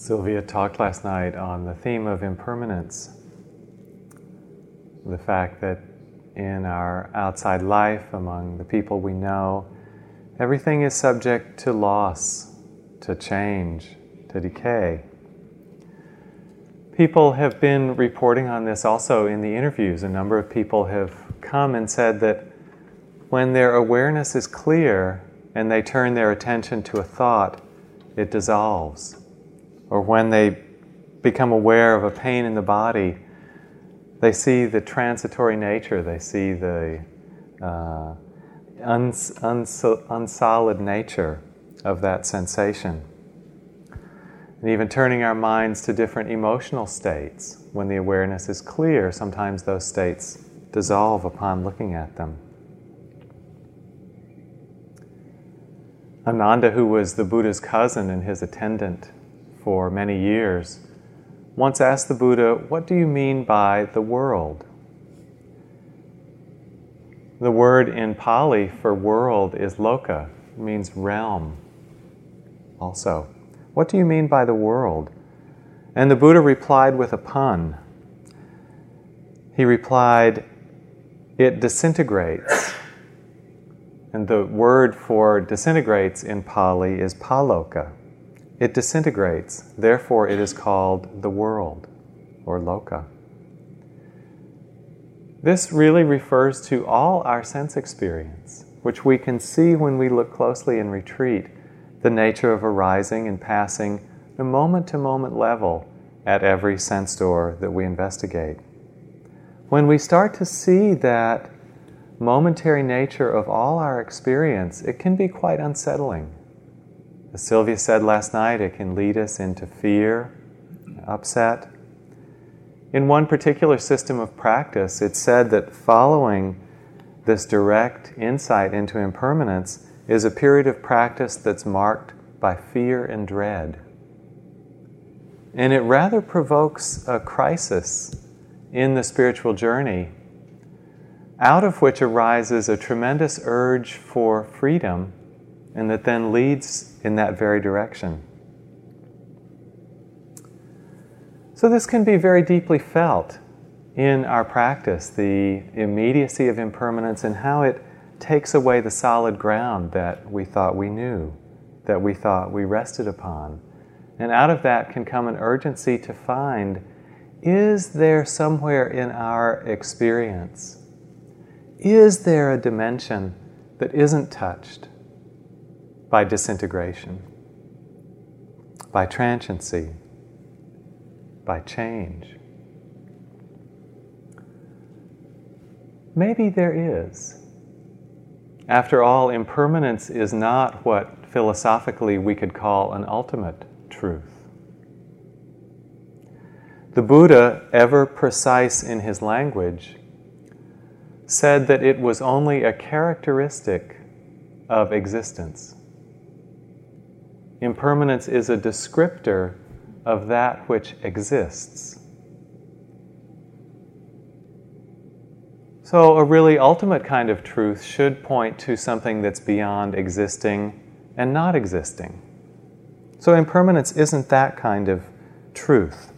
Sylvia talked last night on the theme of impermanence. The fact that in our outside life, among the people we know, everything is subject to loss, to change, to decay. People have been reporting on this also in the interviews. A number of people have come and said that when their awareness is clear and they turn their attention to a thought, it dissolves or when they become aware of a pain in the body, they see the transitory nature, they see the uh, uns- uns- unsolid nature of that sensation. And even turning our minds to different emotional states, when the awareness is clear, sometimes those states dissolve upon looking at them. Ananda, who was the Buddha's cousin and his attendant, for many years, once asked the Buddha, What do you mean by the world? The word in Pali for world is loka, means realm also. What do you mean by the world? And the Buddha replied with a pun. He replied, It disintegrates. And the word for disintegrates in Pali is paloka. It disintegrates, therefore, it is called the world or loka. This really refers to all our sense experience, which we can see when we look closely in retreat, the nature of arising and passing the moment to moment level at every sense door that we investigate. When we start to see that momentary nature of all our experience, it can be quite unsettling. As Sylvia said last night, it can lead us into fear, upset. In one particular system of practice, it's said that following this direct insight into impermanence is a period of practice that's marked by fear and dread. And it rather provokes a crisis in the spiritual journey, out of which arises a tremendous urge for freedom and that then leads in that very direction. So, this can be very deeply felt in our practice the immediacy of impermanence and how it takes away the solid ground that we thought we knew, that we thought we rested upon. And out of that can come an urgency to find is there somewhere in our experience, is there a dimension that isn't touched? By disintegration, by transiency, by change. Maybe there is. After all, impermanence is not what philosophically we could call an ultimate truth. The Buddha, ever precise in his language, said that it was only a characteristic of existence. Impermanence is a descriptor of that which exists. So, a really ultimate kind of truth should point to something that's beyond existing and not existing. So, impermanence isn't that kind of truth.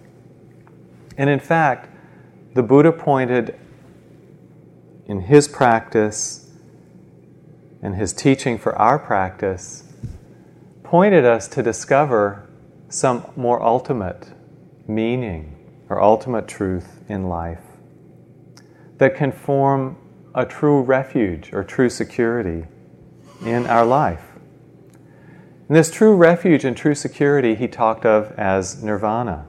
And in fact, the Buddha pointed in his practice and his teaching for our practice pointed us to discover some more ultimate meaning or ultimate truth in life that can form a true refuge or true security in our life. And this true refuge and true security he talked of as nirvana,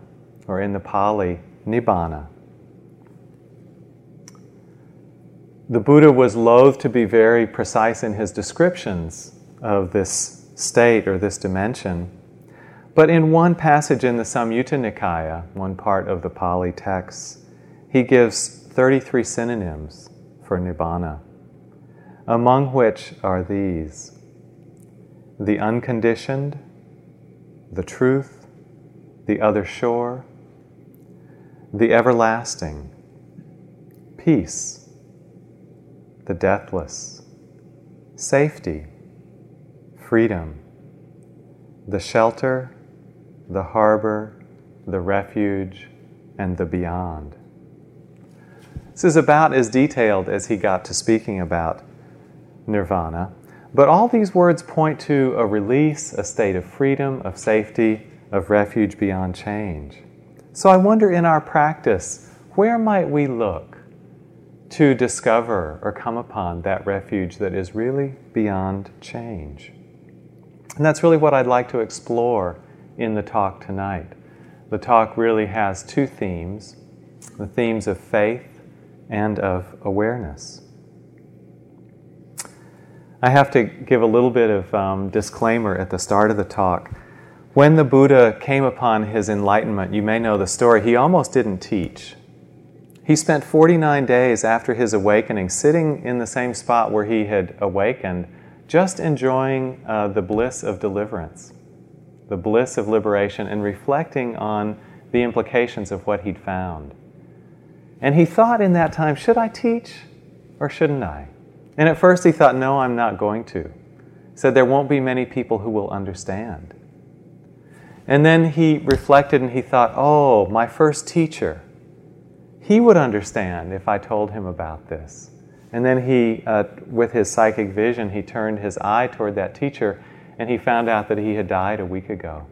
or in the Pali, nibbana. The Buddha was loath to be very precise in his descriptions of this state or this dimension. But in one passage in the Samyutta Nikaya, one part of the Pali texts, he gives 33 synonyms for nibbana, among which are these the unconditioned, the truth, the other shore, the everlasting, peace, the deathless, safety, freedom, the shelter, the harbor, the refuge, and the beyond. This is about as detailed as he got to speaking about nirvana. But all these words point to a release, a state of freedom, of safety, of refuge beyond change. So I wonder in our practice, where might we look to discover or come upon that refuge that is really beyond change? And that's really what I'd like to explore in the talk tonight. The talk really has two themes the themes of faith and of awareness. I have to give a little bit of um, disclaimer at the start of the talk. When the Buddha came upon his enlightenment, you may know the story, he almost didn't teach. He spent 49 days after his awakening sitting in the same spot where he had awakened, just enjoying uh, the bliss of deliverance, the bliss of liberation, and reflecting on the implications of what he'd found. And he thought in that time, should I teach or shouldn't I? And at first he thought, no, I'm not going to. Said, there won't be many people who will understand. And then he reflected and he thought, oh, my first teacher, he would understand if I told him about this. And then he, uh, with his psychic vision, he turned his eye toward that teacher and he found out that he had died a week ago.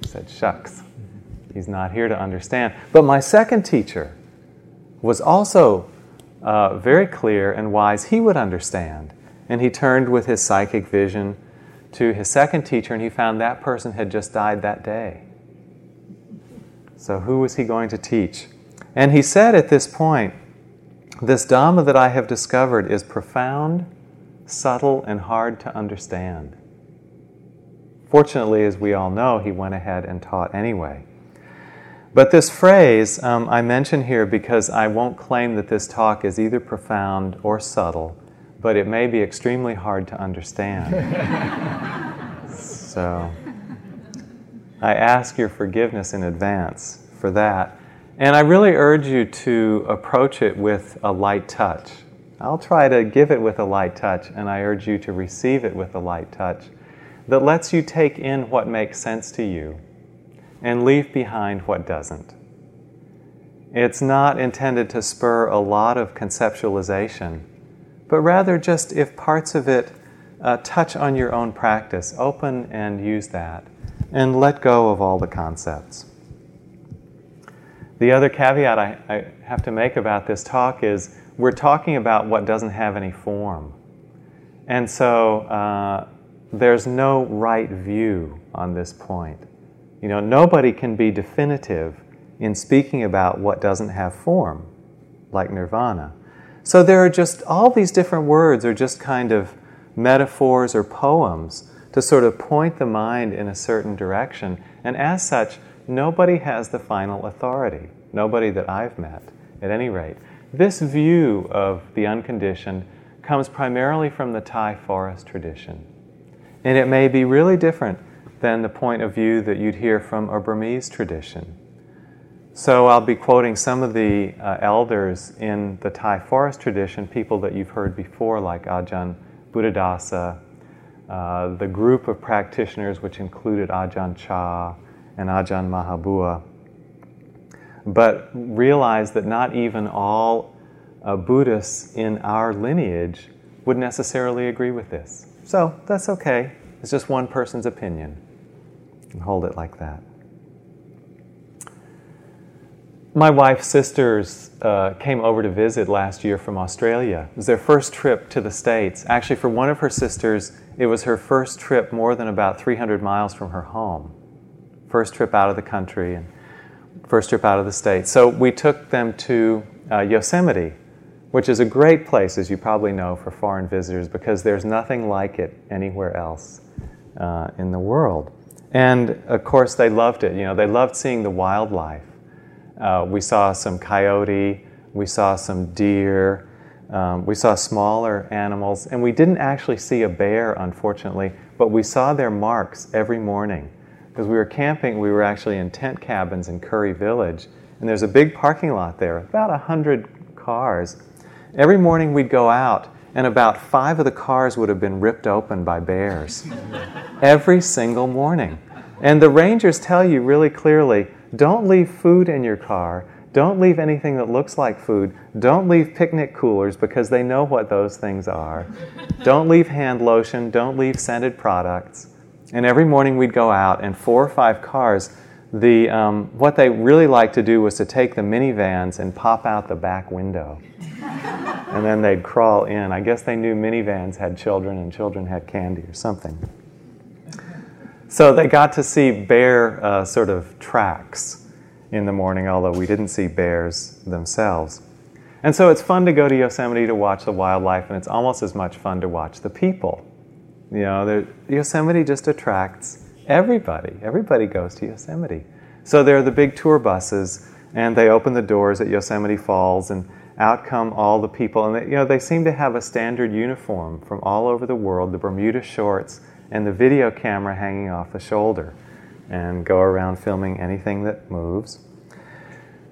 He said, shucks, he's not here to understand. But my second teacher was also uh, very clear and wise, he would understand. And he turned with his psychic vision to his second teacher, and he found that person had just died that day. So, who was he going to teach? And he said at this point, This Dhamma that I have discovered is profound, subtle, and hard to understand. Fortunately, as we all know, he went ahead and taught anyway. But this phrase um, I mention here because I won't claim that this talk is either profound or subtle, but it may be extremely hard to understand. so I ask your forgiveness in advance for that. And I really urge you to approach it with a light touch. I'll try to give it with a light touch, and I urge you to receive it with a light touch that lets you take in what makes sense to you and leave behind what doesn't. It's not intended to spur a lot of conceptualization, but rather just if parts of it uh, touch on your own practice, open and use that, and let go of all the concepts. The other caveat I, I have to make about this talk is we're talking about what doesn't have any form. And so uh, there's no right view on this point. You know, nobody can be definitive in speaking about what doesn't have form, like nirvana. So there are just all these different words are just kind of metaphors or poems to sort of point the mind in a certain direction. And as such, nobody has the final authority. Nobody that I've met, at any rate. This view of the unconditioned comes primarily from the Thai forest tradition. And it may be really different than the point of view that you'd hear from a Burmese tradition. So I'll be quoting some of the uh, elders in the Thai forest tradition, people that you've heard before, like Ajahn Buddhadasa, uh, the group of practitioners which included Ajahn Chah and Ajahn Mahabua. But realize that not even all uh, Buddhists in our lineage would necessarily agree with this. So that's okay. It's just one person's opinion and hold it like that. My wife's sisters uh, came over to visit last year from Australia. It was their first trip to the States. Actually, for one of her sisters, it was her first trip more than about 300 miles from her home. First trip out of the country and first trip out of the state. So we took them to uh, Yosemite, which is a great place, as you probably know, for foreign visitors because there's nothing like it anywhere else uh, in the world. And of course, they loved it. You know, they loved seeing the wildlife. Uh, we saw some coyote, we saw some deer, um, we saw smaller animals, and we didn't actually see a bear, unfortunately, but we saw their marks every morning. Because we were camping, we were actually in tent cabins in Curry Village, and there's a big parking lot there, about 100 cars. Every morning we'd go out, and about five of the cars would have been ripped open by bears every single morning. And the rangers tell you really clearly don't leave food in your car. Don't leave anything that looks like food. Don't leave picnic coolers because they know what those things are. don't leave hand lotion. Don't leave scented products. And every morning we'd go out, and four or five cars, the, um, what they really liked to do was to take the minivans and pop out the back window. and then they'd crawl in. I guess they knew minivans had children and children had candy or something. So they got to see bear uh, sort of tracks in the morning, although we didn't see bears themselves. And so it's fun to go to Yosemite to watch the wildlife, and it's almost as much fun to watch the people. You know, Yosemite just attracts everybody. Everybody goes to Yosemite. So there are the big tour buses, and they open the doors at Yosemite Falls, and out come all the people. And they, you know, they seem to have a standard uniform from all over the world the Bermuda shorts and the video camera hanging off the shoulder, and go around filming anything that moves.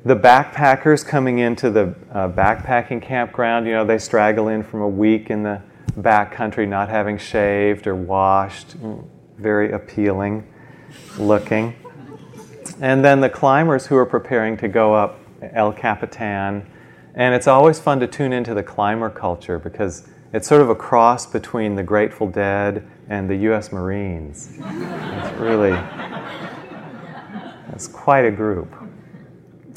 The backpackers coming into the uh, backpacking campground, you know, they straggle in from a week in the back country not having shaved or washed, very appealing looking. And then the climbers who are preparing to go up El Capitan. And it's always fun to tune into the climber culture because it's sort of a cross between the Grateful Dead and the U.S. Marines. It's really, it's quite a group.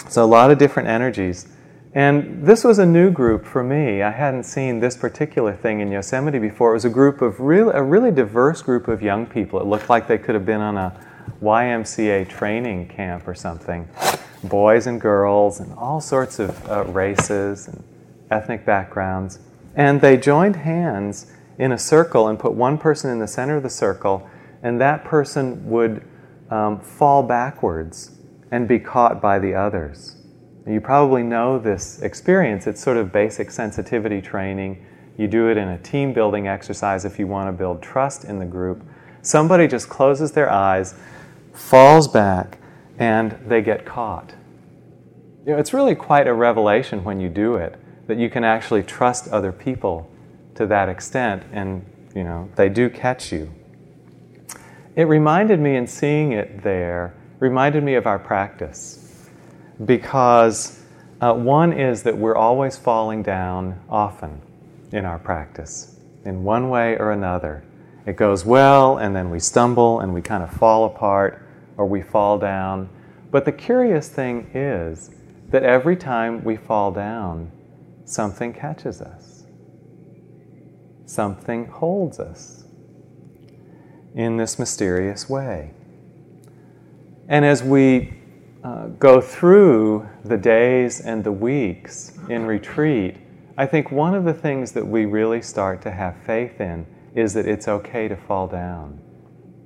So a lot of different energies. And this was a new group for me. I hadn't seen this particular thing in Yosemite before. It was a group of real, a really diverse group of young people. It looked like they could have been on a YMCA training camp or something. Boys and girls, and all sorts of uh, races and ethnic backgrounds. And they joined hands in a circle and put one person in the center of the circle, and that person would um, fall backwards and be caught by the others. You probably know this experience. It's sort of basic sensitivity training. You do it in a team building exercise if you want to build trust in the group. Somebody just closes their eyes, falls back, and they get caught. You know, it's really quite a revelation when you do it that you can actually trust other people to that extent, and you know they do catch you. It reminded me in seeing it there, reminded me of our practice because uh, one is that we're always falling down often in our practice, in one way or another. It goes well, and then we stumble and we kind of fall apart or we fall down. But the curious thing is that every time we fall down, something catches us, something holds us in this mysterious way. And as we uh, go through the days and the weeks in retreat, I think one of the things that we really start to have faith in is that it's okay to fall down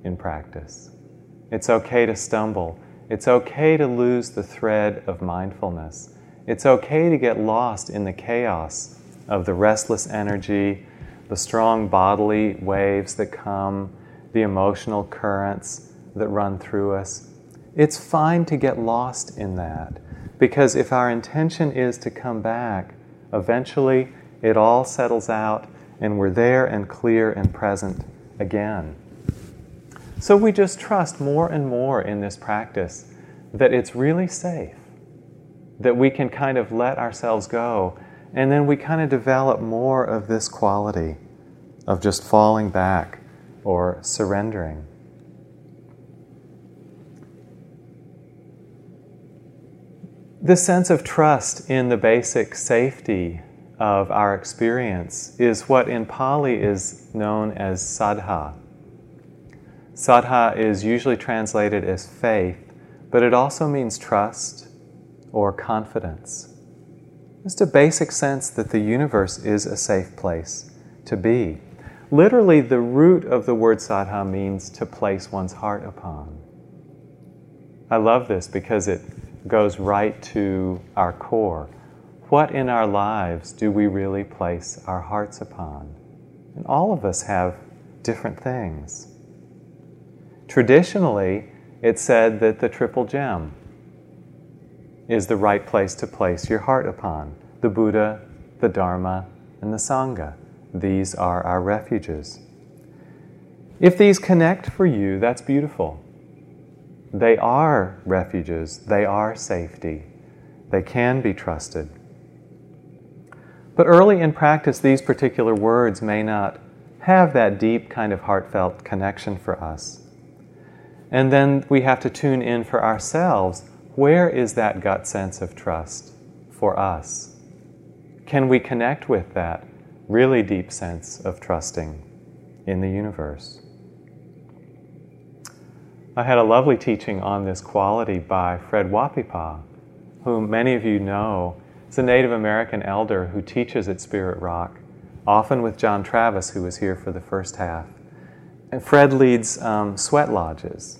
in practice. It's okay to stumble. It's okay to lose the thread of mindfulness. It's okay to get lost in the chaos of the restless energy, the strong bodily waves that come, the emotional currents that run through us. It's fine to get lost in that because if our intention is to come back, eventually it all settles out and we're there and clear and present again. So we just trust more and more in this practice that it's really safe, that we can kind of let ourselves go, and then we kind of develop more of this quality of just falling back or surrendering. This sense of trust in the basic safety of our experience is what in Pali is known as sadha. Sadha is usually translated as faith, but it also means trust or confidence. Just a basic sense that the universe is a safe place to be. Literally, the root of the word sadha means to place one's heart upon. I love this because it goes right to our core. What in our lives do we really place our hearts upon? And all of us have different things. Traditionally, it's said that the triple gem is the right place to place your heart upon the Buddha, the Dharma, and the Sangha. These are our refuges. If these connect for you, that's beautiful. They are refuges, they are safety, they can be trusted. But early in practice, these particular words may not have that deep kind of heartfelt connection for us. And then we have to tune in for ourselves where is that gut sense of trust for us? Can we connect with that really deep sense of trusting in the universe? I had a lovely teaching on this quality by Fred Wahpepah, whom many of you know. He's a Native American elder who teaches at Spirit Rock, often with John Travis, who was here for the first half. And Fred leads um, sweat lodges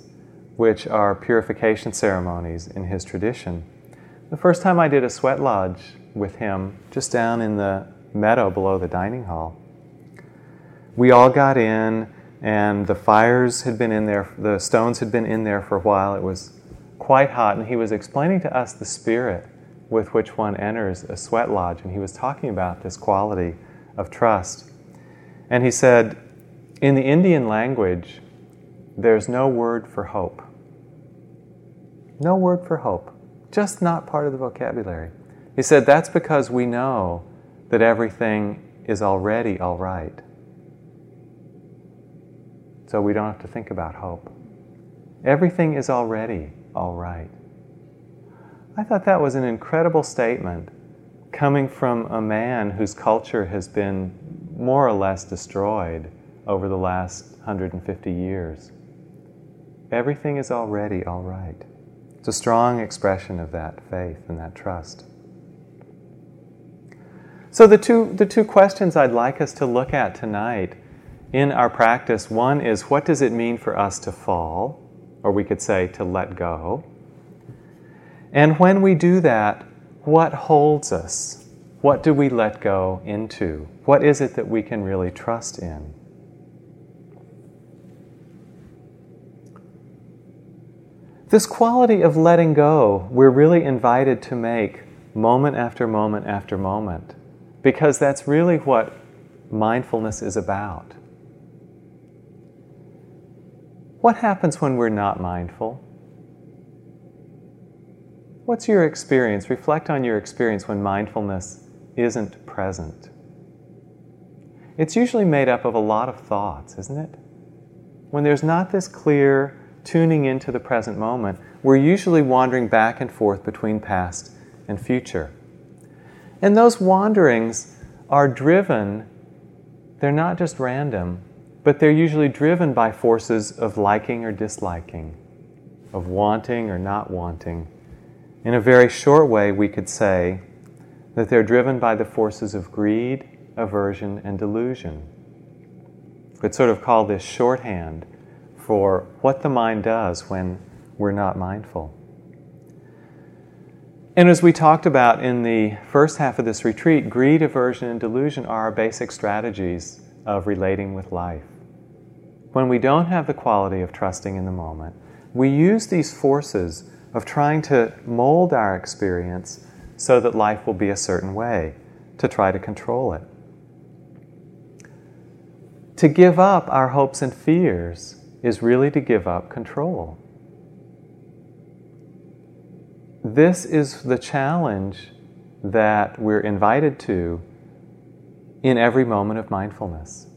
which are purification ceremonies in his tradition. The first time I did a sweat lodge with him, just down in the meadow below the dining hall, we all got in, and the fires had been in there, the stones had been in there for a while. It was quite hot, and he was explaining to us the spirit with which one enters a sweat lodge, and he was talking about this quality of trust. And he said, in the Indian language, there's no word for hope. No word for hope. Just not part of the vocabulary. He said that's because we know that everything is already all right. So we don't have to think about hope. Everything is already all right. I thought that was an incredible statement coming from a man whose culture has been more or less destroyed over the last 150 years. Everything is already all right. It's a strong expression of that faith and that trust. So, the two, the two questions I'd like us to look at tonight in our practice one is what does it mean for us to fall, or we could say to let go? And when we do that, what holds us? What do we let go into? What is it that we can really trust in? This quality of letting go, we're really invited to make moment after moment after moment, because that's really what mindfulness is about. What happens when we're not mindful? What's your experience? Reflect on your experience when mindfulness isn't present. It's usually made up of a lot of thoughts, isn't it? When there's not this clear tuning into the present moment, we're usually wandering back and forth between past and future. And those wanderings are driven, they're not just random, but they're usually driven by forces of liking or disliking, of wanting or not wanting. In a very short way, we could say that they're driven by the forces of greed, aversion, and delusion. We'd sort of call this shorthand for what the mind does when we're not mindful. And as we talked about in the first half of this retreat, greed, aversion, and delusion are our basic strategies of relating with life. When we don't have the quality of trusting in the moment, we use these forces of trying to mold our experience so that life will be a certain way, to try to control it. To give up our hopes and fears is really to give up control. This is the challenge that we're invited to in every moment of mindfulness.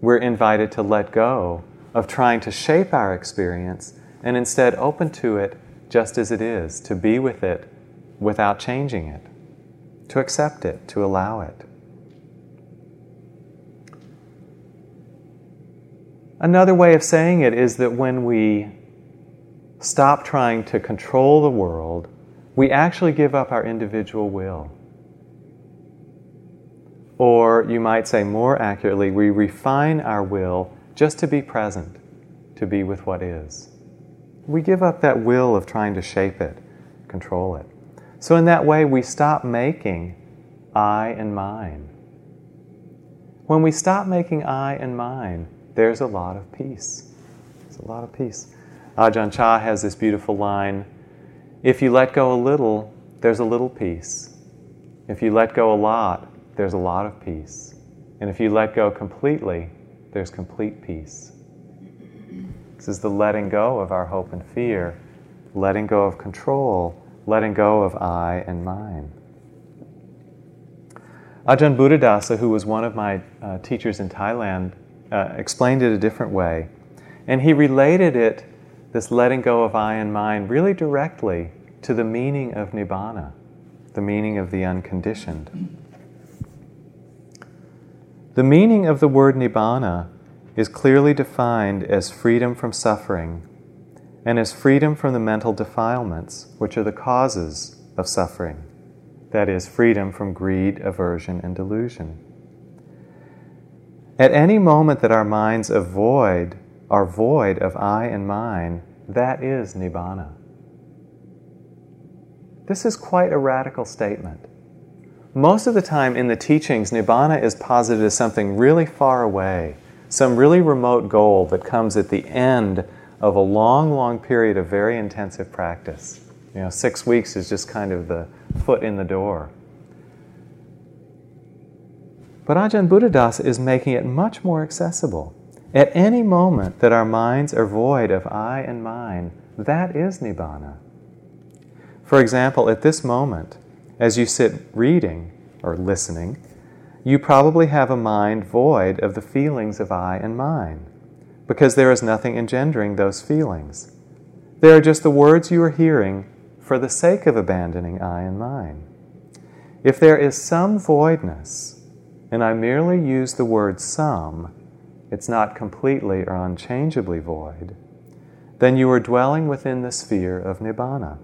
We're invited to let go of trying to shape our experience and instead open to it just as it is, to be with it without changing it, to accept it, to allow it. Another way of saying it is that when we stop trying to control the world, we actually give up our individual will. Or you might say more accurately, we refine our will just to be present, to be with what is. We give up that will of trying to shape it, control it. So, in that way, we stop making I and mine. When we stop making I and mine, there's a lot of peace. There's a lot of peace. Ajahn Chah has this beautiful line if you let go a little, there's a little peace. If you let go a lot, there's a lot of peace. And if you let go completely, there's complete peace. This is the letting go of our hope and fear letting go of control, letting go of I and mine. Ajahn Buddhadasa, who was one of my uh, teachers in Thailand, uh, explained it a different way. And he related it, this letting go of I and mine, really directly to the meaning of Nibbana, the meaning of the unconditioned. The meaning of the word Nibbana is clearly defined as freedom from suffering and as freedom from the mental defilements, which are the causes of suffering. That is, freedom from greed, aversion, and delusion. At any moment that our minds avoid, are void of I and mine, that is Nibbana. This is quite a radical statement. Most of the time in the teachings, Nibbana is posited as something really far away, some really remote goal that comes at the end of a long, long period of very intensive practice. You know, six weeks is just kind of the foot in the door. But Ajahn Buddhadasa is making it much more accessible. At any moment that our minds are void of I and mine, that is Nibbana. For example, at this moment, as you sit reading or listening, you probably have a mind void of the feelings of I and mine, because there is nothing engendering those feelings. They are just the words you are hearing for the sake of abandoning I and mine. If there is some voidness, and I merely use the word some, it's not completely or unchangeably void, then you are dwelling within the sphere of Nibbana.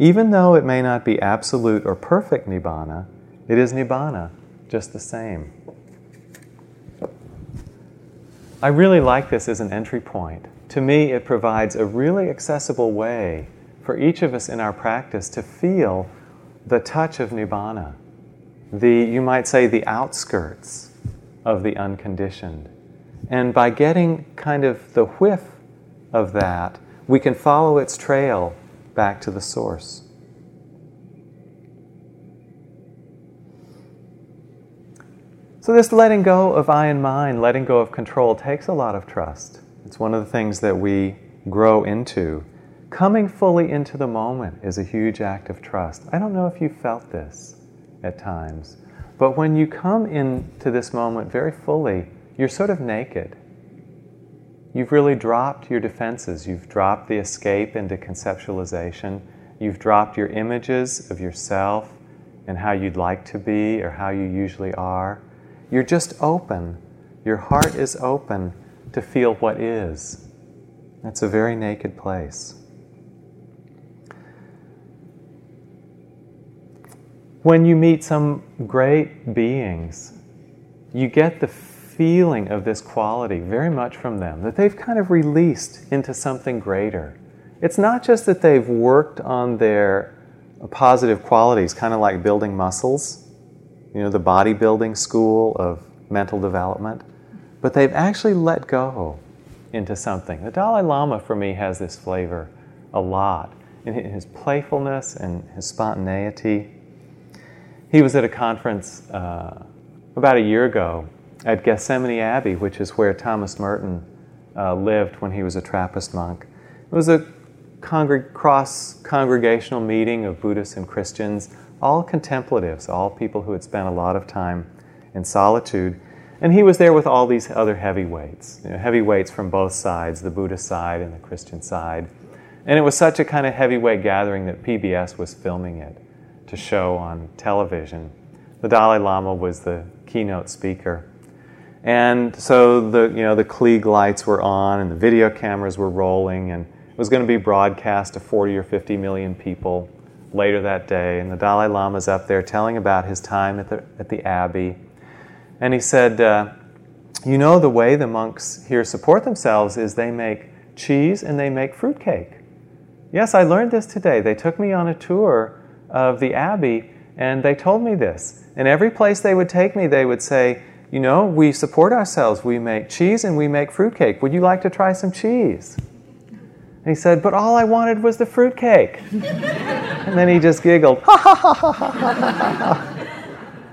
Even though it may not be absolute or perfect Nibbana, it is Nibbana just the same. I really like this as an entry point. To me, it provides a really accessible way for each of us in our practice to feel the touch of Nibbana, the, you might say, the outskirts of the unconditioned. And by getting kind of the whiff of that, we can follow its trail back to the source. So, this letting go of I and mine, letting go of control, takes a lot of trust. It's one of the things that we grow into. Coming fully into the moment is a huge act of trust. I don't know if you felt this at times, but when you come into this moment very fully, you're sort of naked. You've really dropped your defenses. You've dropped the escape into conceptualization. You've dropped your images of yourself and how you'd like to be or how you usually are. You're just open. Your heart is open to feel what is. That's a very naked place. When you meet some great beings, you get the feeling of this quality very much from them, that they've kind of released into something greater. It's not just that they've worked on their positive qualities, kind of like building muscles, you know, the bodybuilding school of mental development, but they've actually let go into something. The Dalai Lama, for me, has this flavor a lot in his playfulness and his spontaneity. He was at a conference uh, about a year ago at Gethsemani Abbey, which is where Thomas Merton uh, lived when he was a Trappist monk. It was a cross congregational meeting of Buddhists and Christians, all contemplatives, all people who had spent a lot of time in solitude. And he was there with all these other heavyweights, you know, heavyweights from both sides, the Buddhist side and the Christian side. And it was such a kind of heavyweight gathering that PBS was filming it to show on television. The Dalai Lama was the keynote speaker. And so the, you know, the Klieg lights were on and the video cameras were rolling, and it was going to be broadcast to 40 or 50 million people later that day. And the Dalai Lama's up there telling about his time at the, at the Abbey. And he said, uh, You know, the way the monks here support themselves is they make cheese and they make fruitcake. Yes, I learned this today. They took me on a tour of the Abbey and they told me this. And every place they would take me, they would say, you know, we support ourselves. We make cheese and we make fruitcake. Would you like to try some cheese? And he said, But all I wanted was the fruitcake. and then he just giggled.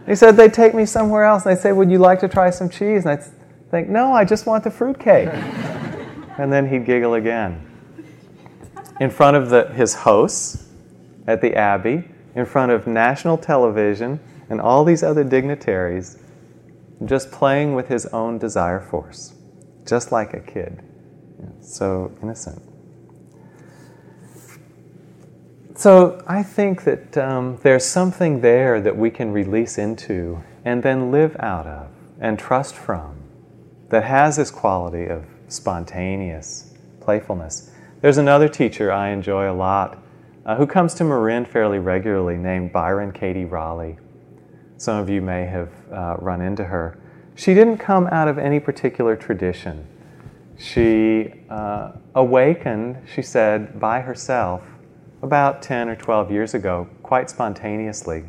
He said, They'd take me somewhere else and they'd say, Would you like to try some cheese? And I'd think, No, I just want the fruitcake. and then he'd giggle again. in front of the, his hosts at the Abbey, in front of national television and all these other dignitaries, just playing with his own desire force, just like a kid. So innocent. So I think that um, there's something there that we can release into and then live out of and trust from that has this quality of spontaneous playfulness. There's another teacher I enjoy a lot uh, who comes to Marin fairly regularly named Byron Katie Raleigh. Some of you may have uh, run into her. She didn't come out of any particular tradition. She uh, awakened, she said, by herself about 10 or 12 years ago, quite spontaneously,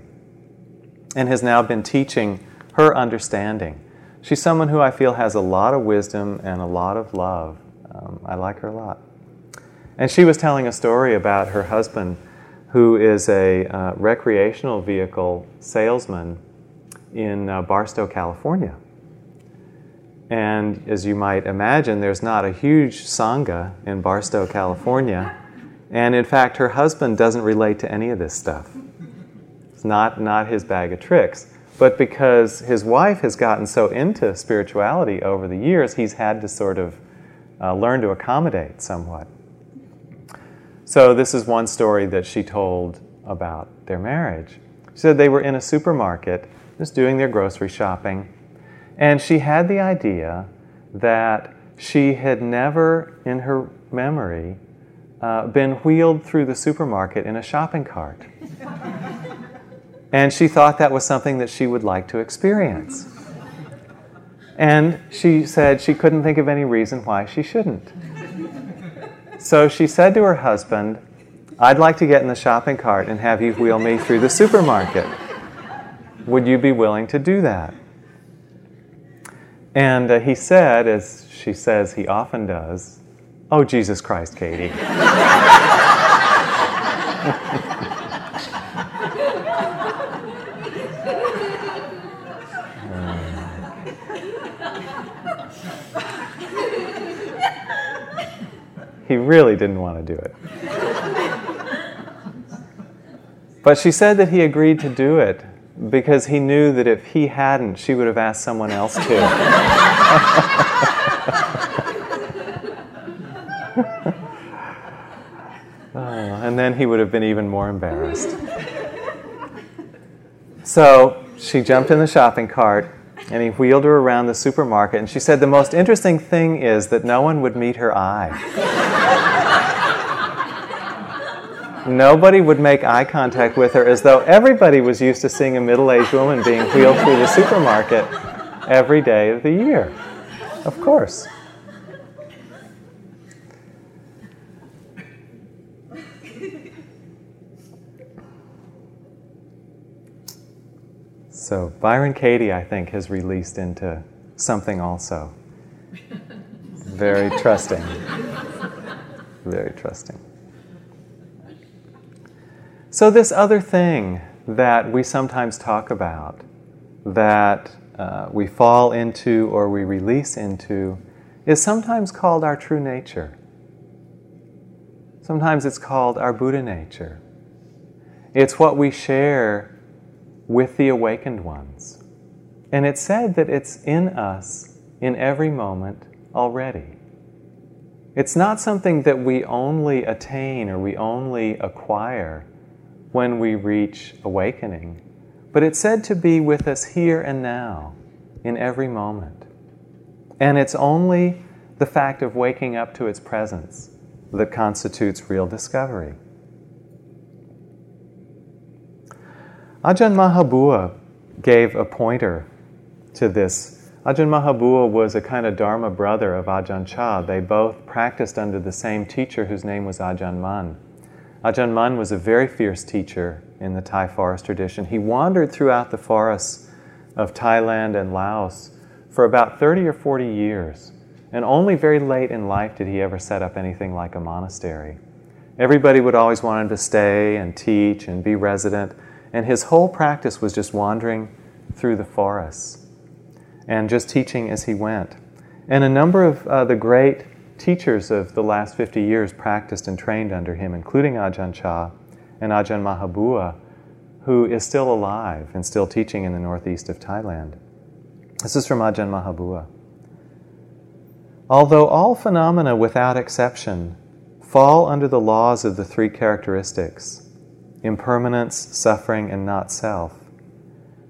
and has now been teaching her understanding. She's someone who I feel has a lot of wisdom and a lot of love. Um, I like her a lot. And she was telling a story about her husband, who is a uh, recreational vehicle salesman in uh, Barstow, California. And as you might imagine, there's not a huge Sangha in Barstow, California. And in fact, her husband doesn't relate to any of this stuff. It's not, not his bag of tricks. But because his wife has gotten so into spirituality over the years, he's had to sort of uh, learn to accommodate somewhat. So, this is one story that she told about their marriage. She said they were in a supermarket just doing their grocery shopping, and she had the idea that she had never in her memory uh, been wheeled through the supermarket in a shopping cart. and she thought that was something that she would like to experience. And she said she couldn't think of any reason why she shouldn't. So she said to her husband, I'd like to get in the shopping cart and have you wheel me through the supermarket. Would you be willing to do that? And uh, he said, as she says he often does, Oh, Jesus Christ, Katie. he really didn't want to do it. But she said that he agreed to do it because he knew that if he hadn't, she would have asked someone else to. Oh, and then he would have been even more embarrassed. So she jumped in the shopping cart and he wheeled her around the supermarket. And she said, The most interesting thing is that no one would meet her eye. Nobody would make eye contact with her as though everybody was used to seeing a middle aged woman being wheeled through the supermarket every day of the year. Of course. So Byron Katie, I think, has released into something also. Very trusting. Very trusting. So, this other thing that we sometimes talk about, that uh, we fall into or we release into, is sometimes called our true nature. Sometimes it's called our Buddha nature. It's what we share with the awakened ones. And it's said that it's in us in every moment already. It's not something that we only attain or we only acquire when we reach awakening, but it's said to be with us here and now in every moment. And it's only the fact of waking up to its presence that constitutes real discovery. Ajahn Mahabua gave a pointer to this. Ajahn Mahabua was a kind of Dharma brother of Ajahn Chah. They both practiced under the same teacher whose name was Ajahn Mun. Ajahn Mun was a very fierce teacher in the Thai forest tradition. He wandered throughout the forests of Thailand and Laos for about 30 or 40 years. And only very late in life did he ever set up anything like a monastery. Everybody would always want him to stay and teach and be resident. And his whole practice was just wandering through the forests and just teaching as he went. And a number of uh, the great teachers of the last 50 years practiced and trained under him, including Ajahn Chah and Ajahn Mahabua, who is still alive and still teaching in the northeast of Thailand. This is from Ajahn Mahabua. Although all phenomena without exception fall under the laws of the three characteristics impermanence, suffering, and not self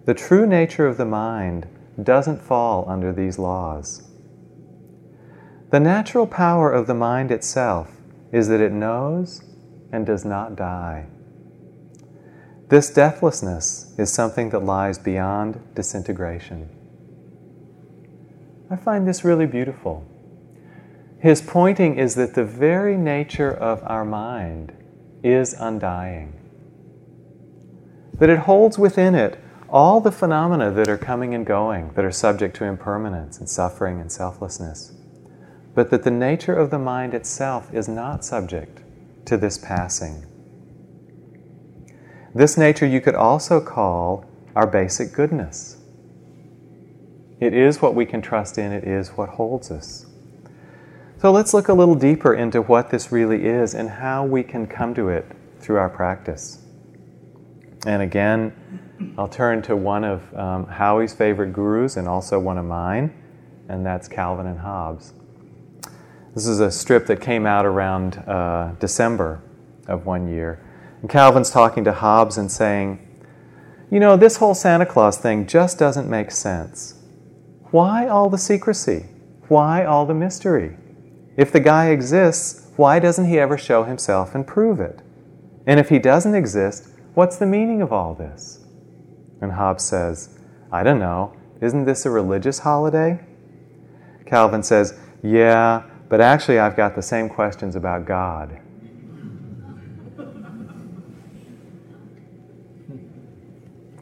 the true nature of the mind doesn't fall under these laws. The natural power of the mind itself is that it knows and does not die. This deathlessness is something that lies beyond disintegration. I find this really beautiful. His pointing is that the very nature of our mind is undying, that it holds within it all the phenomena that are coming and going, that are subject to impermanence and suffering and selflessness, but that the nature of the mind itself is not subject to this passing. This nature you could also call our basic goodness. It is what we can trust in, it is what holds us. So let's look a little deeper into what this really is and how we can come to it through our practice. And again, I'll turn to one of um, Howie's favorite gurus and also one of mine, and that's Calvin and Hobbes. This is a strip that came out around uh, December of one year. And Calvin's talking to Hobbes and saying, You know, this whole Santa Claus thing just doesn't make sense. Why all the secrecy? Why all the mystery? If the guy exists, why doesn't he ever show himself and prove it? And if he doesn't exist, what's the meaning of all this? And Hobbes says, I don't know, isn't this a religious holiday? Calvin says, Yeah, but actually, I've got the same questions about God.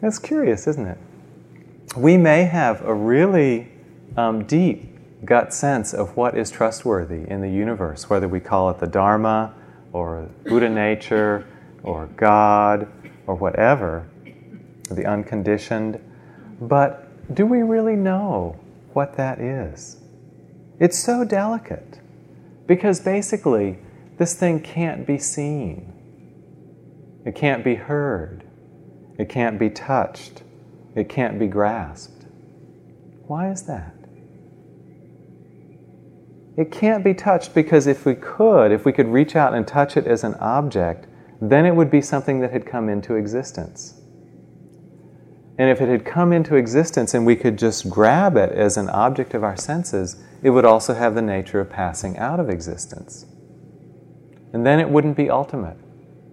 That's curious, isn't it? We may have a really um, deep gut sense of what is trustworthy in the universe, whether we call it the Dharma or Buddha nature or God or whatever the unconditioned. But do we really know what that is? It's so delicate because basically this thing can't be seen, it can't be heard, it can't be touched, it can't be grasped. Why is that? It can't be touched because if we could, if we could reach out and touch it as an object, then it would be something that had come into existence. And if it had come into existence and we could just grab it as an object of our senses, it would also have the nature of passing out of existence. And then it wouldn't be ultimate.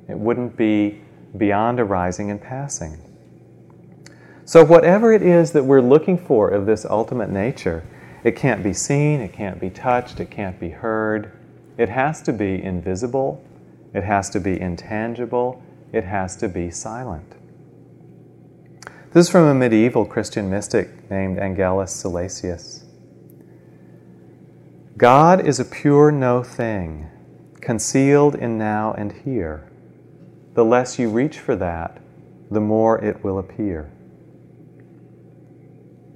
It wouldn't be beyond arising and passing. So, whatever it is that we're looking for of this ultimate nature, it can't be seen, it can't be touched, it can't be heard. It has to be invisible, it has to be intangible, it has to be silent. This is from a medieval Christian mystic named Angelus Silesius. God is a pure no thing, concealed in now and here. The less you reach for that, the more it will appear.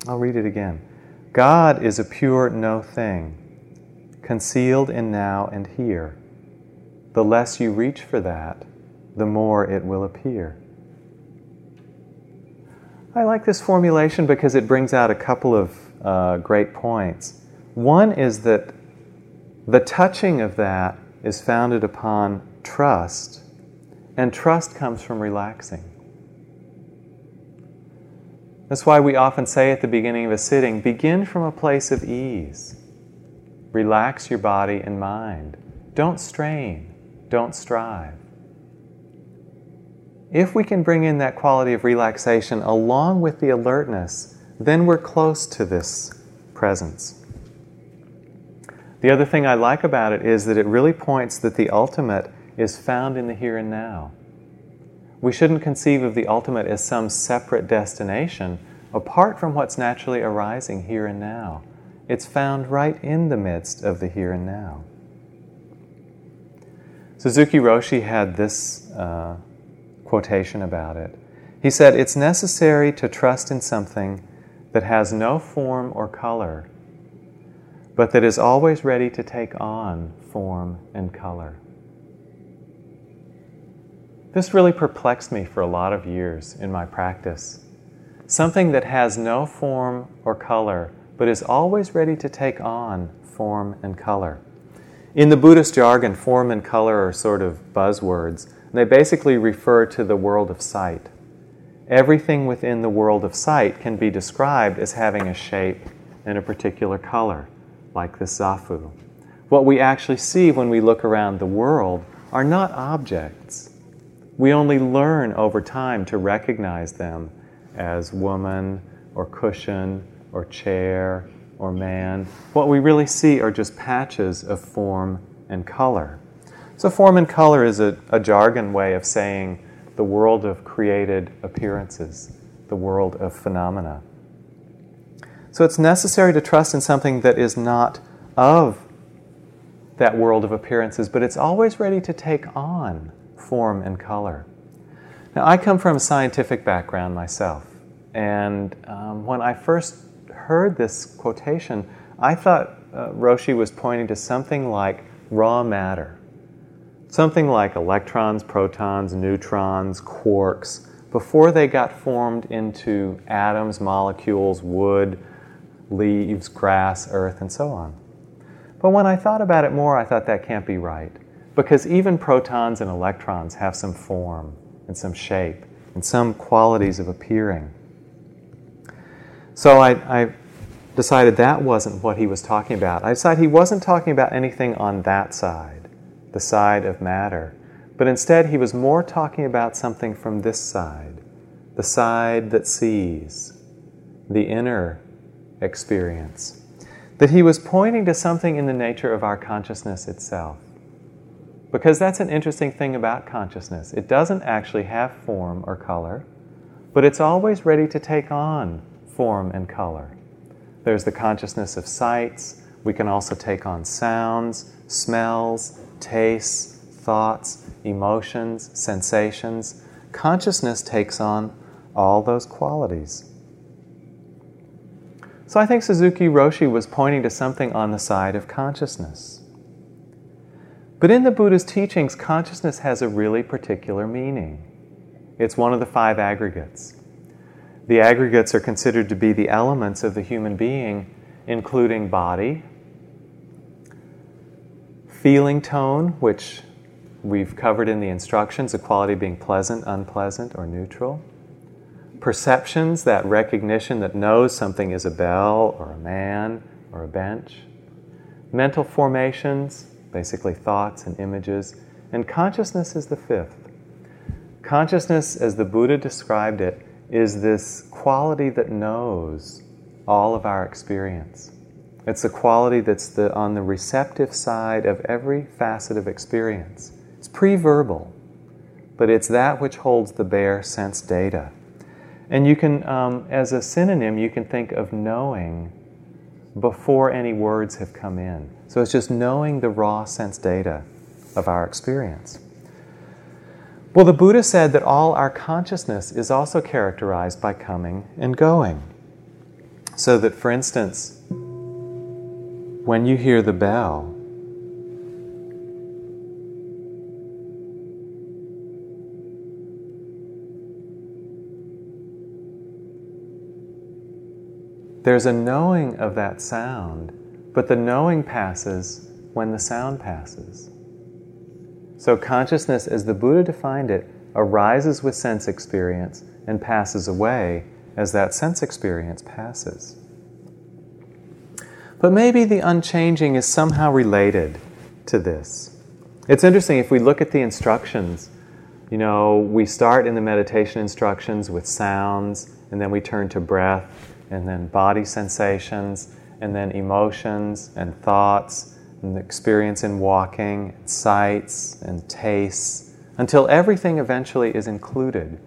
I'll read it again. God is a pure no thing, concealed in now and here. The less you reach for that, the more it will appear. I like this formulation because it brings out a couple of uh, great points. One is that the touching of that is founded upon trust, and trust comes from relaxing. That's why we often say at the beginning of a sitting begin from a place of ease. Relax your body and mind. Don't strain, don't strive. If we can bring in that quality of relaxation along with the alertness, then we're close to this presence. The other thing I like about it is that it really points that the ultimate is found in the here and now. We shouldn't conceive of the ultimate as some separate destination apart from what's naturally arising here and now. It's found right in the midst of the here and now. Suzuki Roshi had this uh, quotation about it. He said, It's necessary to trust in something that has no form or color, but that is always ready to take on form and color. This really perplexed me for a lot of years in my practice. Something that has no form or color, but is always ready to take on form and color. In the Buddhist jargon, form and color are sort of buzzwords. They basically refer to the world of sight. Everything within the world of sight can be described as having a shape and a particular color, like the zafu. What we actually see when we look around the world are not objects. We only learn over time to recognize them as woman or cushion or chair or man. What we really see are just patches of form and color. So, form and color is a, a jargon way of saying the world of created appearances, the world of phenomena. So, it's necessary to trust in something that is not of that world of appearances, but it's always ready to take on form and color. Now, I come from a scientific background myself, and um, when I first heard this quotation, I thought uh, Roshi was pointing to something like raw matter, something like electrons, protons, neutrons, quarks, before they got formed into atoms, molecules, wood, leaves, grass, earth, and so on. But when I thought about it more, I thought that can't be right. Because even protons and electrons have some form and some shape and some qualities of appearing. So I, I, decided that wasn't what he was talking about. I decided he wasn't talking about anything on that side, the side of matter, but instead he was more talking about something from this side, the side that sees, the inner experience. That he was pointing to something in the nature of our consciousness itself. Because that's an interesting thing about consciousness. It doesn't actually have form or color, but it's always ready to take on form and color. There's the consciousness of sights. We can also take on sounds, smells, tastes, thoughts, emotions, sensations. Consciousness takes on all those qualities. So I think Suzuki Roshi was pointing to something on the side of consciousness. But in the Buddha's teachings, consciousness has a really particular meaning. It's one of the five aggregates. The aggregates are considered to be the elements of the human being, including body, feeling tone, which we've covered in the instructions, a quality being pleasant, unpleasant, or neutral. Perceptions, that recognition that knows something is a bell or a man or a bench. Mental formations, basically thoughts and images. And consciousness is the fifth. Consciousness, as the Buddha described it, is this quality that knows all of our experience. It's a quality that's the, on the receptive side of every facet of experience. It's pre verbal, but it's that which holds the bare sense data. And you can, um, as a synonym, you can think of knowing before any words have come in. So it's just knowing the raw sense data of our experience. Well, the Buddha said that all our consciousness is also characterized by coming and going. So that, for instance, when you hear the bell, there's a knowing of that sound, but the knowing passes when the sound passes. So, consciousness, as the Buddha defined it, arises with sense experience and passes away as that sense experience passes. But maybe the unchanging is somehow related to this. It's interesting if we look at the instructions, you know, we start in the meditation instructions with sounds, and then we turn to breath, and then body sensations, and then emotions and thoughts and experience in walking, sights and tastes, until everything eventually is included.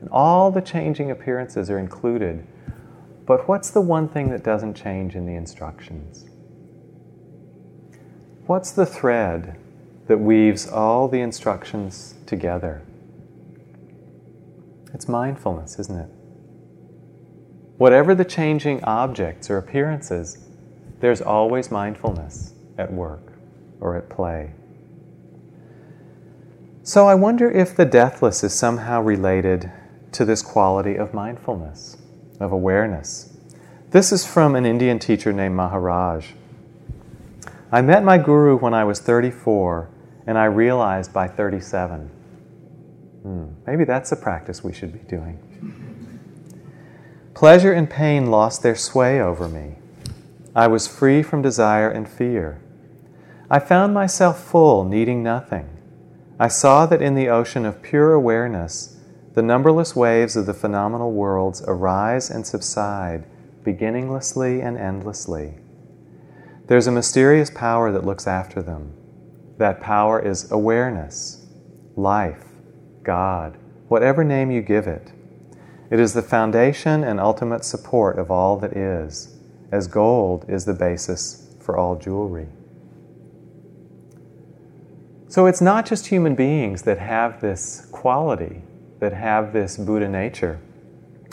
And all the changing appearances are included. But what's the one thing that doesn't change in the instructions? What's the thread that weaves all the instructions together? It's mindfulness, isn't it? Whatever the changing objects or appearances, there's always mindfulness at work or at play. So I wonder if the deathless is somehow related to this quality of mindfulness, of awareness. This is from an Indian teacher named Maharaj. I met my guru when I was 34, and I realized by 37. Hmm, maybe that's a practice we should be doing. Pleasure and pain lost their sway over me. I was free from desire and fear. I found myself full, needing nothing. I saw that in the ocean of pure awareness, the numberless waves of the phenomenal worlds arise and subside, beginninglessly and endlessly. There's a mysterious power that looks after them. That power is awareness, life, God, whatever name you give it. It is the foundation and ultimate support of all that is, as gold is the basis for all jewelry. So it's not just human beings that have this quality, that have this Buddha nature.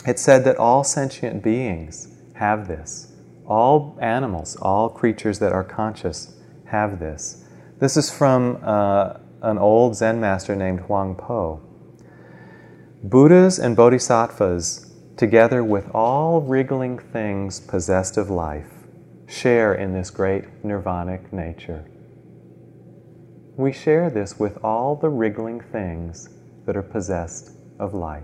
It's said that all sentient beings have this. All animals, all creatures that are conscious have this. This is from uh, an old Zen master named Huang Po. Buddhas and bodhisattvas, together with all wriggling things possessed of life, share in this great nirvanic nature. We share this with all the wriggling things that are possessed of life.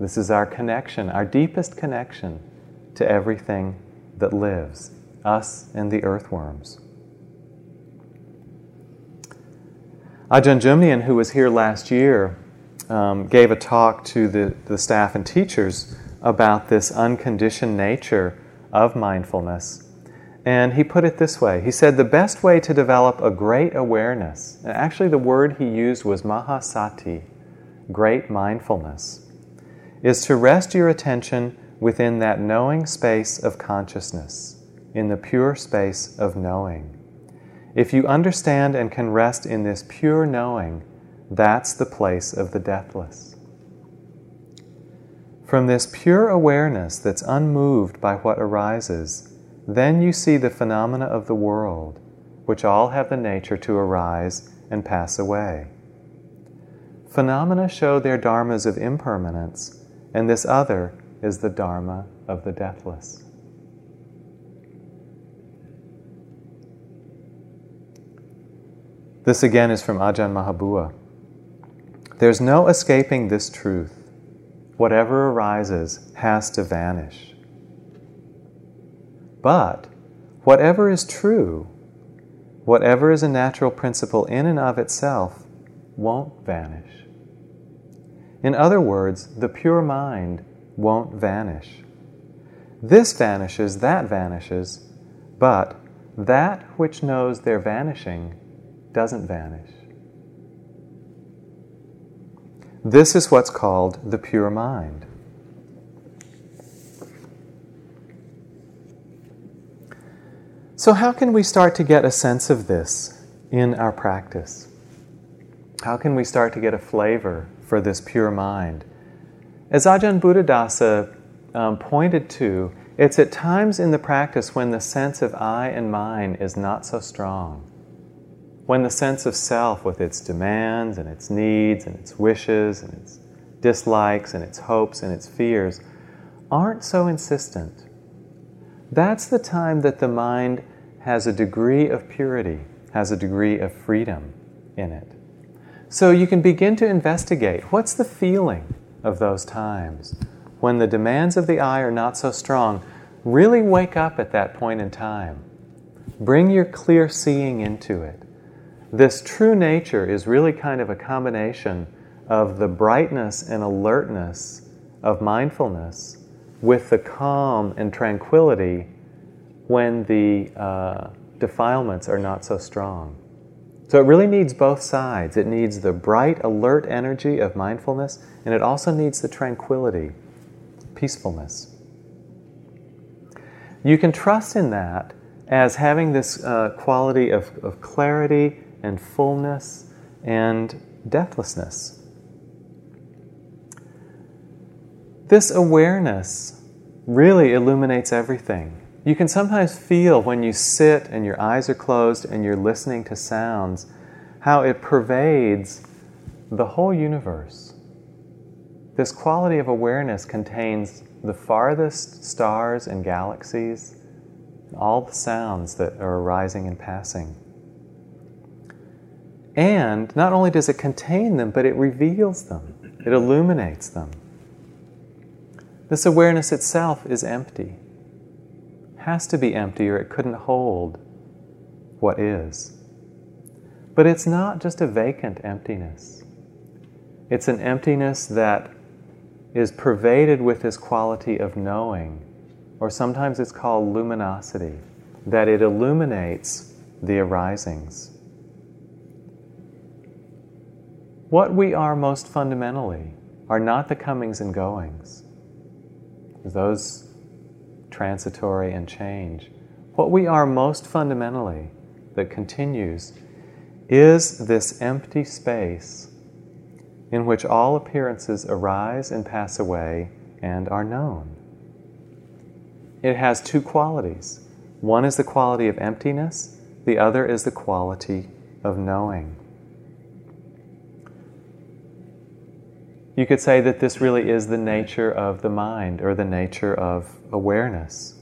This is our connection, our deepest connection to everything that lives, us and the earthworms. Ajahn Jumnian, who was here last year, um, gave a talk to the, the staff and teachers about this unconditioned nature of mindfulness and he put it this way He said, The best way to develop a great awareness, and actually the word he used was mahasati, great mindfulness, is to rest your attention within that knowing space of consciousness, in the pure space of knowing. If you understand and can rest in this pure knowing, that's the place of the deathless. From this pure awareness that's unmoved by what arises, then you see the phenomena of the world, which all have the nature to arise and pass away. Phenomena show their dharmas of impermanence, and this other is the dharma of the deathless. This again is from Ajahn Mahabua. There's no escaping this truth. Whatever arises has to vanish. But whatever is true, whatever is a natural principle in and of itself, won't vanish. In other words, the pure mind won't vanish. This vanishes, that vanishes, but that which knows they're vanishing doesn't vanish. This is what's called the pure mind. So, how can we start to get a sense of this in our practice? How can we start to get a flavor for this pure mind? As Ajahn Buddhadasa um, pointed to, it's at times in the practice when the sense of I and mine is not so strong. When the sense of self, with its demands and its needs and its wishes and its dislikes and its hopes and its fears, aren't so insistent that's the time that the mind has a degree of purity, has a degree of freedom in it. So you can begin to investigate what's the feeling of those times when the demands of the I are not so strong. Really wake up at that point in time. Bring your clear seeing into it. This true nature is really kind of a combination of the brightness and alertness of mindfulness with the calm and tranquility when the uh, defilements are not so strong. So it really needs both sides. It needs the bright, alert energy of mindfulness, and it also needs the tranquility, peacefulness. You can trust in that as having this uh, quality of, of clarity and fullness and deathlessness. This awareness really illuminates everything. You can sometimes feel when you sit and your eyes are closed and you're listening to sounds how it pervades the whole universe. This quality of awareness contains the farthest stars and galaxies, all the sounds that are arising and passing. And not only does it contain them, but it reveals them, it illuminates them. This awareness itself is empty, has to be empty, or it couldn't hold what is. But it's not just a vacant emptiness, it's an emptiness that is pervaded with this quality of knowing, or sometimes it's called luminosity, that it illuminates the arisings. What we are most fundamentally are not the comings and goings, those transitory and change. What we are most fundamentally that continues is this empty space in which all appearances arise and pass away and are known. It has two qualities. One is the quality of emptiness, the other is the quality of knowing. You could say that this really is the nature of the mind or the nature of awareness.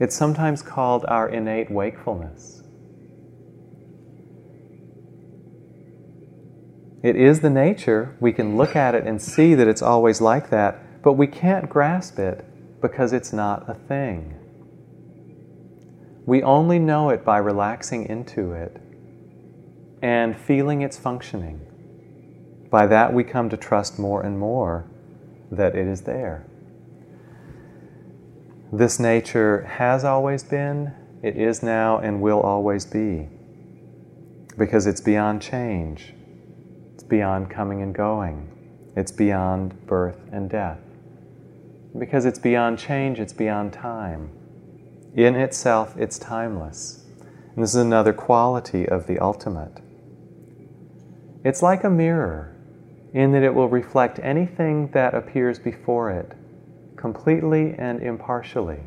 It's sometimes called our innate wakefulness. It is the nature. We can look at it and see that it's always like that, but we can't grasp it because it's not a thing. We only know it by relaxing into it and feeling its functioning. By that, we come to trust more and more that it is there. This nature has always been, it is now, and will always be. Because it's beyond change, it's beyond coming and going, it's beyond birth and death. Because it's beyond change, it's beyond time. In itself, it's timeless. And this is another quality of the ultimate. It's like a mirror in that it will reflect anything that appears before it completely and impartially.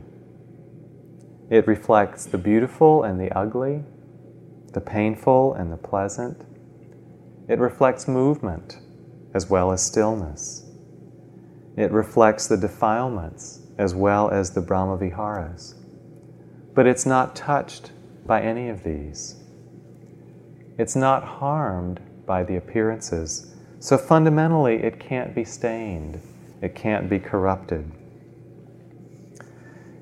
It reflects the beautiful and the ugly, the painful and the pleasant. It reflects movement as well as stillness. It reflects the defilements as well as the Brahmaviharas. But it's not touched by any of these. It's not harmed by the appearances so fundamentally, it can't be stained, it can't be corrupted.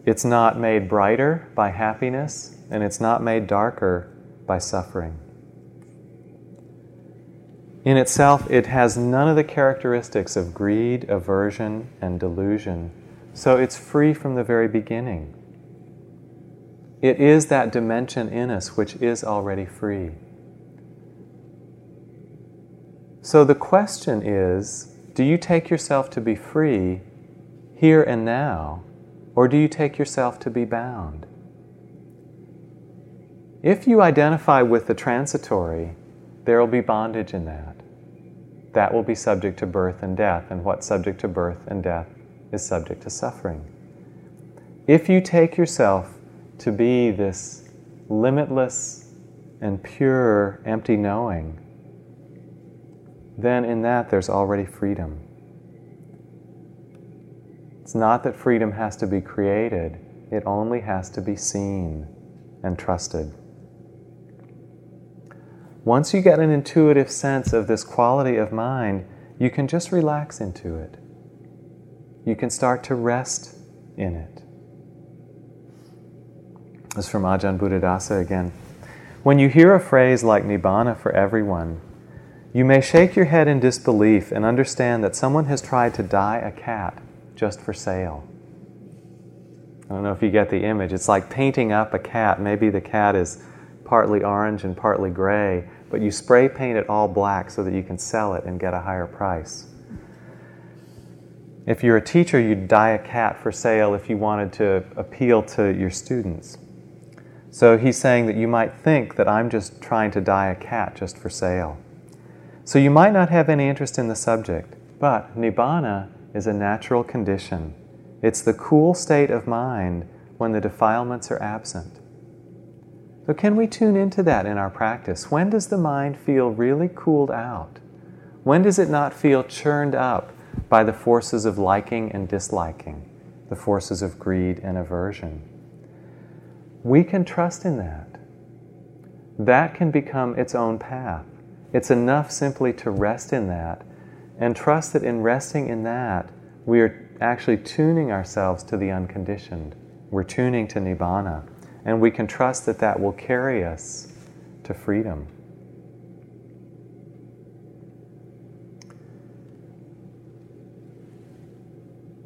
It's not made brighter by happiness, and it's not made darker by suffering. In itself, it has none of the characteristics of greed, aversion, and delusion, so it's free from the very beginning. It is that dimension in us which is already free. So the question is do you take yourself to be free here and now, or do you take yourself to be bound? If you identify with the transitory, there will be bondage in that. That will be subject to birth and death, and what's subject to birth and death is subject to suffering. If you take yourself to be this limitless and pure, empty knowing, then in that there's already freedom. It's not that freedom has to be created, it only has to be seen and trusted. Once you get an intuitive sense of this quality of mind, you can just relax into it. You can start to rest in it. This is from Ajahn Buddhadasa again. When you hear a phrase like Nibbana for everyone, you may shake your head in disbelief and understand that someone has tried to dye a cat just for sale. I don't know if you get the image. It's like painting up a cat. Maybe the cat is partly orange and partly gray, but you spray paint it all black so that you can sell it and get a higher price. If you're a teacher, you'd dye a cat for sale if you wanted to appeal to your students. So he's saying that you might think that I'm just trying to dye a cat just for sale. So you might not have any interest in the subject, but nibbana is a natural condition. It's the cool state of mind when the defilements are absent. So, can we tune into that in our practice? When does the mind feel really cooled out? When does it not feel churned up by the forces of liking and disliking, the forces of greed and aversion? We can trust in that. That can become its own path. It's enough simply to rest in that and trust that in resting in that, we are actually tuning ourselves to the unconditioned. We're tuning to Nibbana. And we can trust that that will carry us to freedom.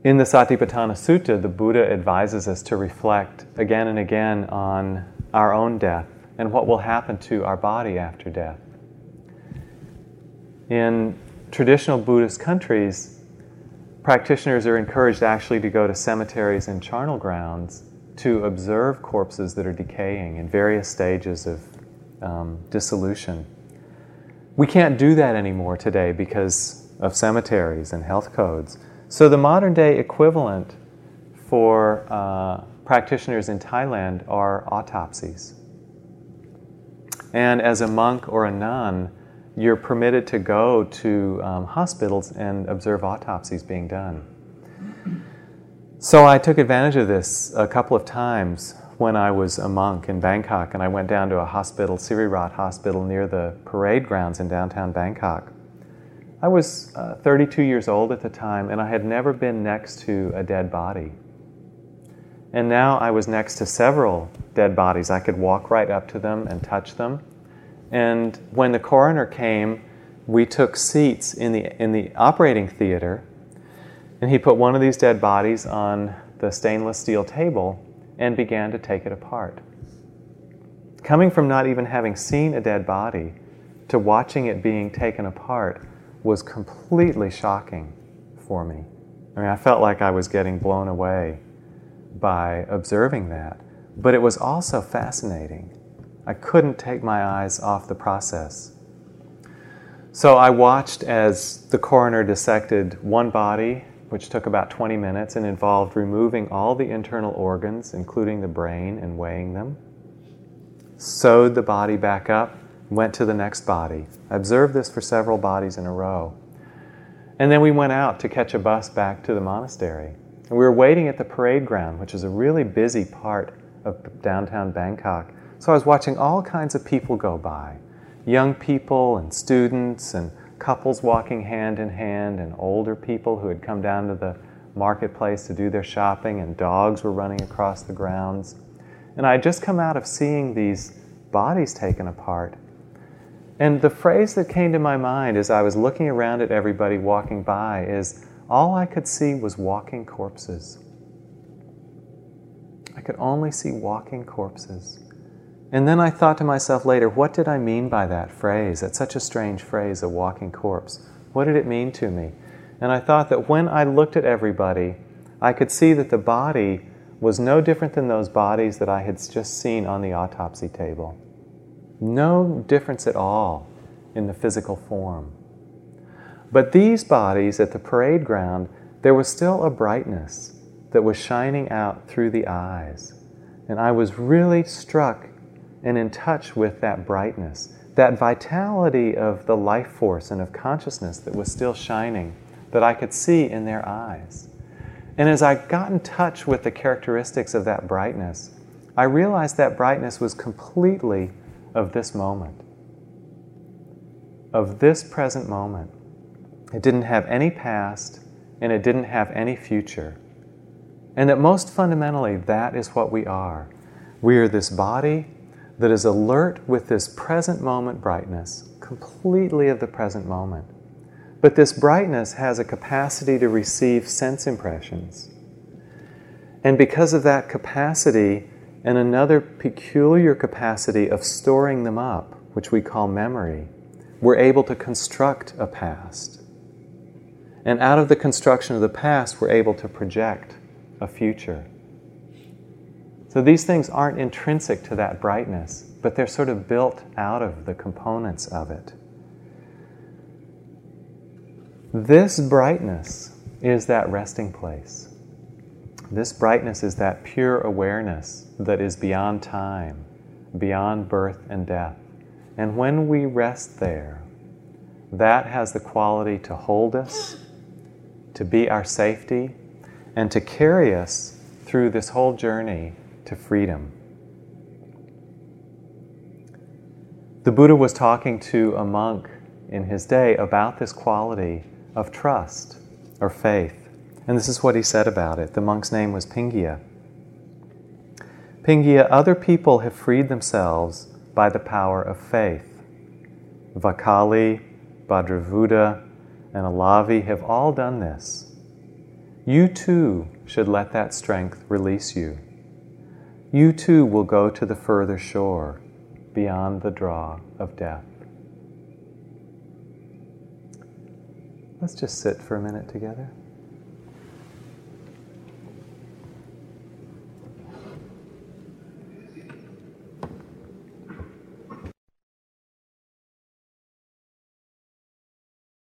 In the Satipatthana Sutta, the Buddha advises us to reflect again and again on our own death and what will happen to our body after death. In traditional Buddhist countries, practitioners are encouraged actually to go to cemeteries and charnel grounds to observe corpses that are decaying in various stages of um, dissolution. We can't do that anymore today because of cemeteries and health codes. So, the modern day equivalent for uh, practitioners in Thailand are autopsies. And as a monk or a nun, you're permitted to go to um, hospitals and observe autopsies being done. So I took advantage of this a couple of times when I was a monk in Bangkok, and I went down to a hospital, Siriraj Hospital, near the parade grounds in downtown Bangkok. I was uh, 32 years old at the time, and I had never been next to a dead body. And now I was next to several dead bodies. I could walk right up to them and touch them. And when the coroner came, we took seats in the, in the operating theater, and he put one of these dead bodies on the stainless steel table and began to take it apart. Coming from not even having seen a dead body to watching it being taken apart was completely shocking for me. I mean, I felt like I was getting blown away by observing that, but it was also fascinating I couldn't take my eyes off the process. So I watched as the coroner dissected one body, which took about 20 minutes and involved removing all the internal organs, including the brain, and weighing them. Sewed the body back up, went to the next body. I observed this for several bodies in a row. And then we went out to catch a bus back to the monastery. And we were waiting at the parade ground, which is a really busy part of downtown Bangkok. So I was watching all kinds of people go by young people and students and couples walking hand in hand and older people who had come down to the marketplace to do their shopping and dogs were running across the grounds. And I had just come out of seeing these bodies taken apart. And the phrase that came to my mind as I was looking around at everybody walking by is all I could see was walking corpses. I could only see walking corpses. And then I thought to myself later, what did I mean by that phrase? That's such a strange phrase, a walking corpse. What did it mean to me? And I thought that when I looked at everybody, I could see that the body was no different than those bodies that I had just seen on the autopsy table. No difference at all in the physical form. But these bodies at the parade ground, there was still a brightness that was shining out through the eyes. And I was really struck and in touch with that brightness, that vitality of the life force and of consciousness that was still shining, that I could see in their eyes. And as I got in touch with the characteristics of that brightness, I realized that brightness was completely of this moment, of this present moment. It didn't have any past and it didn't have any future. And that most fundamentally, that is what we are. We are this body that is alert with this present moment brightness, completely of the present moment. But this brightness has a capacity to receive sense impressions. And because of that capacity, and another peculiar capacity of storing them up, which we call memory, we're able to construct a past. And out of the construction of the past, we're able to project a future. So these things aren't intrinsic to that brightness, but they're sort of built out of the components of it. This brightness is that resting place. This brightness is that pure awareness that is beyond time, beyond birth and death. And when we rest there, that has the quality to hold us, to be our safety, and to carry us through this whole journey to freedom. The Buddha was talking to a monk in his day about this quality of trust or faith. And this is what he said about it. The monk's name was Pingiya. Pingiya, other people have freed themselves by the power of faith. Vakkali, Bhadravudha, and Alavi have all done this. You too should let that strength release you. You too will go to the further shore, beyond the draw of death. Let's just sit for a minute together.